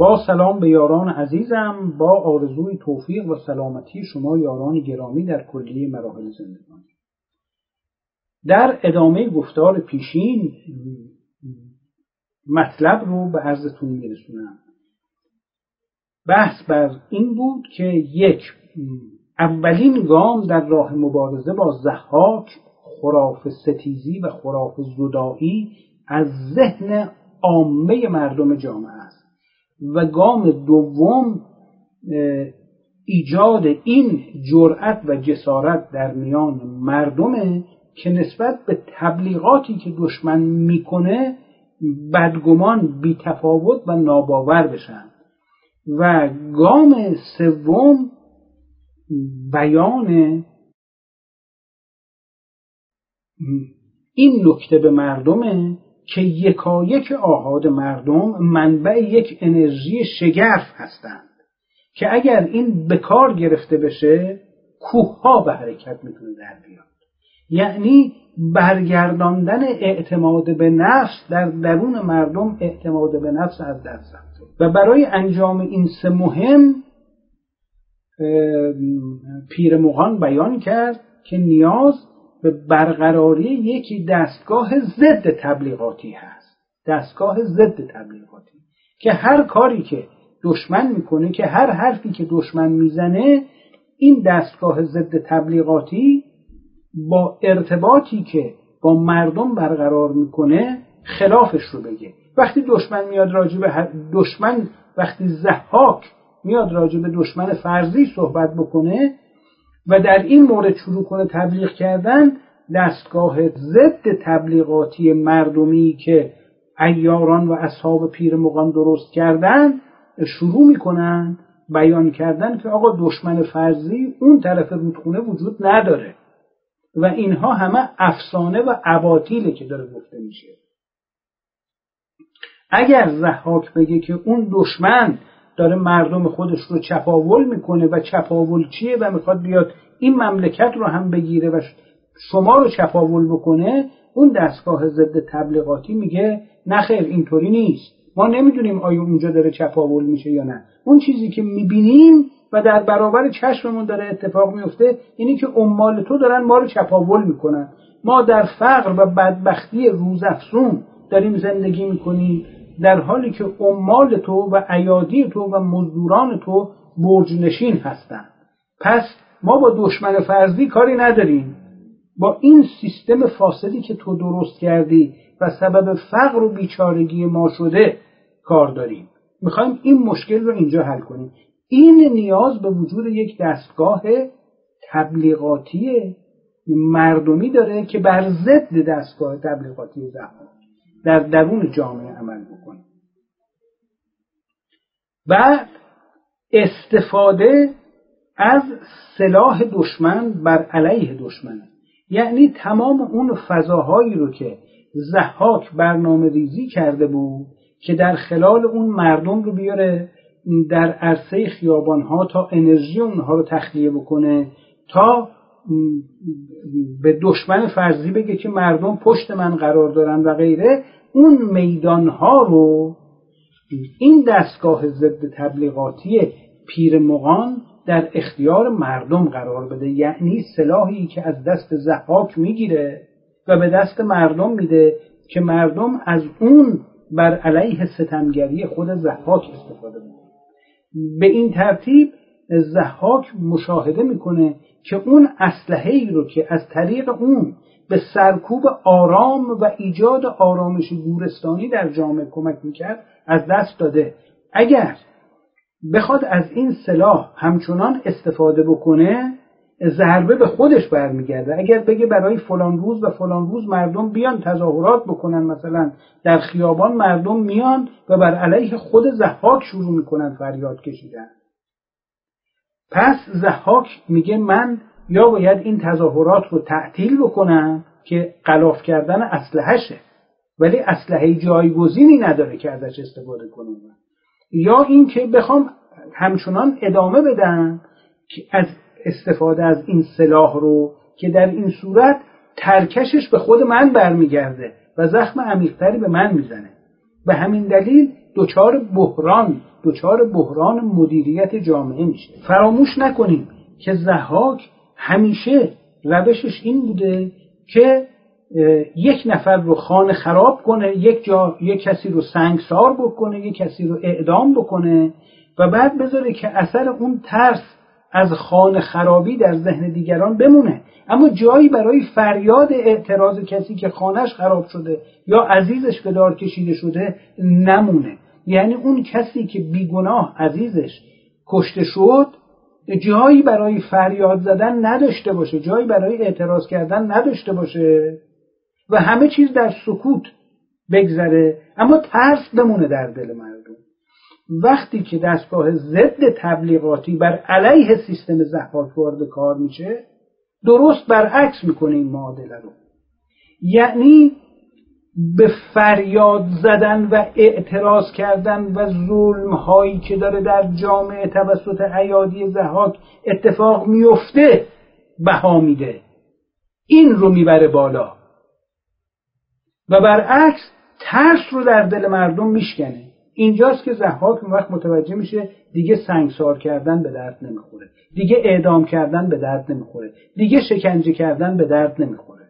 با سلام به یاران عزیزم با آرزوی توفیق و سلامتی شما یاران گرامی در کلیه مراحل زندگانی. در ادامه گفتار پیشین مطلب رو به عرضتون میرسونم. بحث بر این بود که یک اولین گام در راه مبارزه با زحاک خراف ستیزی و خراف زدایی از ذهن عامه مردم جامعه است. و گام دوم ایجاد این جرأت و جسارت در میان مردمه که نسبت به تبلیغاتی که دشمن می‌کنه بدگمان بیتفاوت و ناباور بشن. و گام سوم بیان این نکته به مردمه که یکایک آهاد مردم منبع یک انرژی شگرف هستند که اگر این به کار گرفته بشه کوه ها به حرکت می‌تونه در بیاد. یعنی برگرداندن اعتماد به نفس در درون مردم اعتماد به نفس از دست رفته. و برای انجام این سه مهم پیر مغان بیان کرد که نیاز به برقراری یکی دستگاه ضد تبلیغاتی هست. دستگاه ضد تبلیغاتی. که هر کاری که دشمن می‌کنه که هر حرفی که دشمن می‌زنه این دستگاه ضد تبلیغاتی با ارتباطی که با مردم برقرار می‌کنه خلافش رو بگه. وقتی دشمن میاد راجع دشمن وقتی زحاک میاد راجع دشمن فرضی صحبت بکنه و در این مورد شروع کنه تبلیغ کردن دستگاه ضد تبلیغاتی مردمی که ایاران و اصحاب پیر مقام درست کردن شروع می‌کنن بیان کردن که آقا دشمن فرضی اون طرف رودخونه وجود نداره. و اینها همه افسانه و عباطیله که داره گفته میشه. اگر زحاک بگه که اون دشمن داره مردم خودش رو چپاول می‌کنه و چپاول چیه و می‌خواد بیاد این مملکت رو هم بگیره و شما رو چپاول بکنه اون دستگاه ضد تبلیغاتی میگه نخیر اینطوری نیست. ما نمی‌دونیم آیا اونجا داره چپاول میشه یا نه. اون چیزی که می‌بینیم و در برابر چشممون داره اتفاق میفته اینی که عمال تو دارن ما رو چپاول می‌کنن. ما در فقر و بدبختی روزافزون داریم زندگی می‌کنیم. در حالی که عمال تو و ایادی تو و مزدوران تو برجنشین هستند. پس ما با دشمن فرضی کاری نداریم. با این سیستم فاسدی که تو درست کردی و سبب فقر و بیچارگی ما شده کار داریم. می‌خوایم این مشکل رو اینجا حل کنیم. این نیاز به وجود یک دستگاه تبلیغاتی مردمی داره که بر ضد دستگاه تبلیغاتی زمان در درون جامعه عمل بکنه بعد استفاده از سلاح دشمن بر علیه دشمنه یعنی تمام اون فضاهایی رو که زحاک برنامه ریزی کرده بود که در خلال اون مردم رو بیاره در عرصه خیابان ها تا انرژی اونها رو تخلیه بکنه تا به دشمن فرضی بگه که مردم پشت من قرار دارن و غیره. اون میدان ها رو این دستگاه ضد تبلیغاتی پیر مغان در اختیار مردم قرار بده. یعنی سلاحی که از دست زحاک می‌گیره و به دست مردم میده که مردم از اون بر علیه ستمگری خود زحاک استفاده می‌کنه به این ترتیب زحاک مشاهده می‌کنه که اون اسلحه ای رو که از طریق اون به سرکوب آرام و ایجاد آرامش گورستانی در جامعه کمک می‌کرد از دست داده. اگر بخواد از این سلاح همچنان استفاده بکنه ضربه به خودش برمیگرده. اگر بگه برای فلان روز و فلان روز مردم بیان تظاهرات بکنن مثلا در خیابان مردم میان و بر علیه خود زحاک شروع می‌کنن فریاد کشیدن. پس زحاک میگه من یا باید این تظاهرات رو تعطیل بکنم که قلاف کردن اسلحهشه. ولی اسلحه جایگزینی نداره که ازش استفاده کنم یا اینکه بخوام همچنان ادامه بدم که از استفاده از این سلاح رو که در این صورت ترکشش به خود من برمیگرده و زخم عمیقتری به من می‌زنه. به همین دلیل دچار بحران دچار بحران مدیریت جامعه میشه. فراموش نکنیم که زحاک همیشه روشش این بوده که یک نفر رو خانه خراب کنه یک جا یک کسی رو سنگسار بکنه یک کسی رو اعدام بکنه و بعد بذاره که اثر اون ترس از خانه خرابی در ذهن دیگران بمونه. اما جایی برای فریاد اعتراض کسی که خانهش خراب شده یا عزیزش به دار کشیده شده نمونه. یعنی اون کسی که بیگناه عزیزش کشته شد جایی برای فریاد زدن نداشته باشه جایی برای اعتراض کردن نداشته باشه و همه چیز در سکوت بگذره. اما ترس بمونه در دل مردم. وقتی که دستگاه ضد تبلیغاتی بر علیه سیستم زحاک وارد کار میشه درست برعکس می‌کنه این معادله رو. یعنی به فریاد زدن و اعتراض کردن و ظلم هایی که داره در جامعه توسط ایادی زحاک اتفاق میفته بها میده. این رو می‌بره بالا. و برعکس ترس رو در دل مردم میشکنه. اینجاست که زحاک اون وقت متوجه میشه دیگه سنگسار کردن به درد نمی‌خوره. دیگه اعدام کردن به درد نمی‌خوره. دیگه شکنجه کردن به درد نمی‌خوره.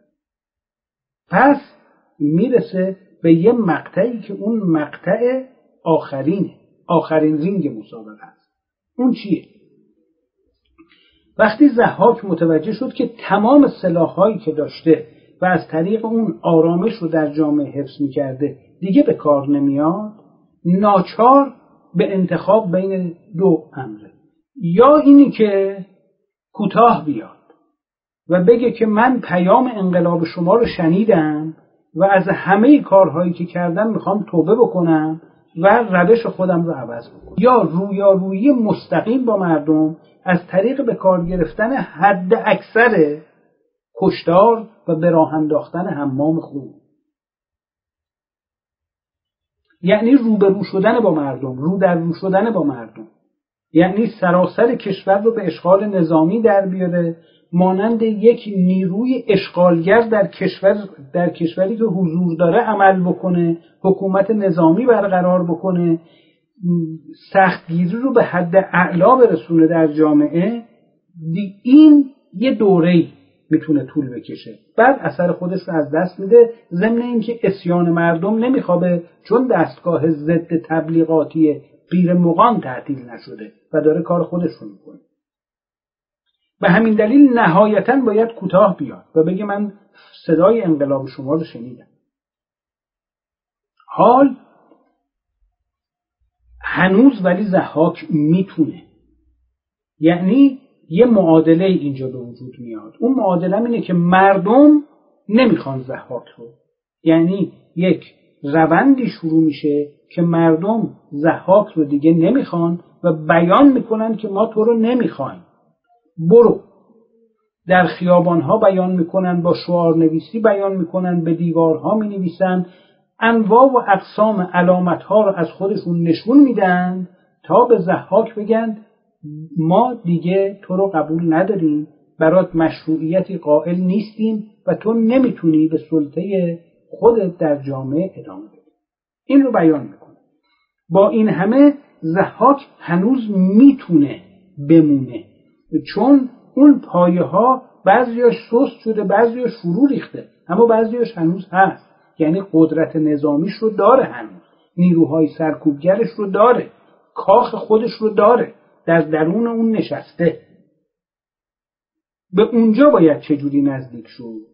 پس می‌رسه به یه مقطعی که اون مقطع آخرینه آخرین رینگ مسابقه است. اون چیه؟ وقتی زحاک متوجه شد که تمام سلاحهایی که داشته و از طریق اون آرامش رو در جامعه حفظ می‌کرده دیگه به کار نمیاد ناچار به انتخاب بین دو امره. یا اینی که کوتاه بیاد و بگه که من پیام انقلاب شما رو شنیدم و از همه کارهایی که کردم می‌خوام توبه بکنم و روش خودم رو عوض بکنم. یا رویارویی مستقیم با مردم از طریق به کار گرفتن حد اکثر کشتار و به راه انداختن حمام خون. یعنی روبرو شدن با مردم رو در رو شدن با مردم. یعنی سراسر کشور رو به اشغال نظامی در بیاره مانند یک نیروی اشغالگر در کشور در کشوری که حضور داره عمل بکنه حکومت نظامی برقرار بکنه سختگیری رو به حد اعلا برسونه در جامعه این یه دوره می‌تونه طول بکشه. بعد اثر خودش رو از دست میده ضمن اینکه اسیان مردم نمیخوابه چون دستگاه ضد تبلیغاتی غیر مقام تعطیل نشده و داره کار خودش رو می‌کنه. به همین دلیل نهایتا باید کوتاه بیاد و بگه من صدای انقلاب شما رو شنیدم. حال هنوز ولی زحاک می‌تونه. یعنی یه معادله اینجا به وجود میاد. اون معادله اینه که مردم نمی‌خوان زحاک رو. یعنی یک روندی شروع میشه که مردم زحاک رو دیگه نمی‌خوان و بیان می‌کنن که ما تو رو نمی‌خوایم. برو. در خیابانها بیان می‌کنن با شعار نویسی بیان می‌کنن به دیوارها می نویسن انواع و اقسام علامت ها رو از خودشون نشون میدن تا به زحاک بگن ما دیگه تو رو قبول نداریم برات مشروعیتی قائل نیستیم و تو نمی‌تونی به سلطه خودت در جامعه ادامه بدی. این رو بیان می‌کنه. با این همه زحاک هنوز می‌تونه بمونه. چون اون پایه ها بعضیاش سست شده بعضیاش فرو ریخته اما بعضیاش هنوز هست. یعنی قدرت نظامیش رو داره هنوز. نیروهای سرکوبگرش رو داره. کاخ خودش رو داره. در درون اون نشسته. به اونجا باید چجوری نزدیک شد؟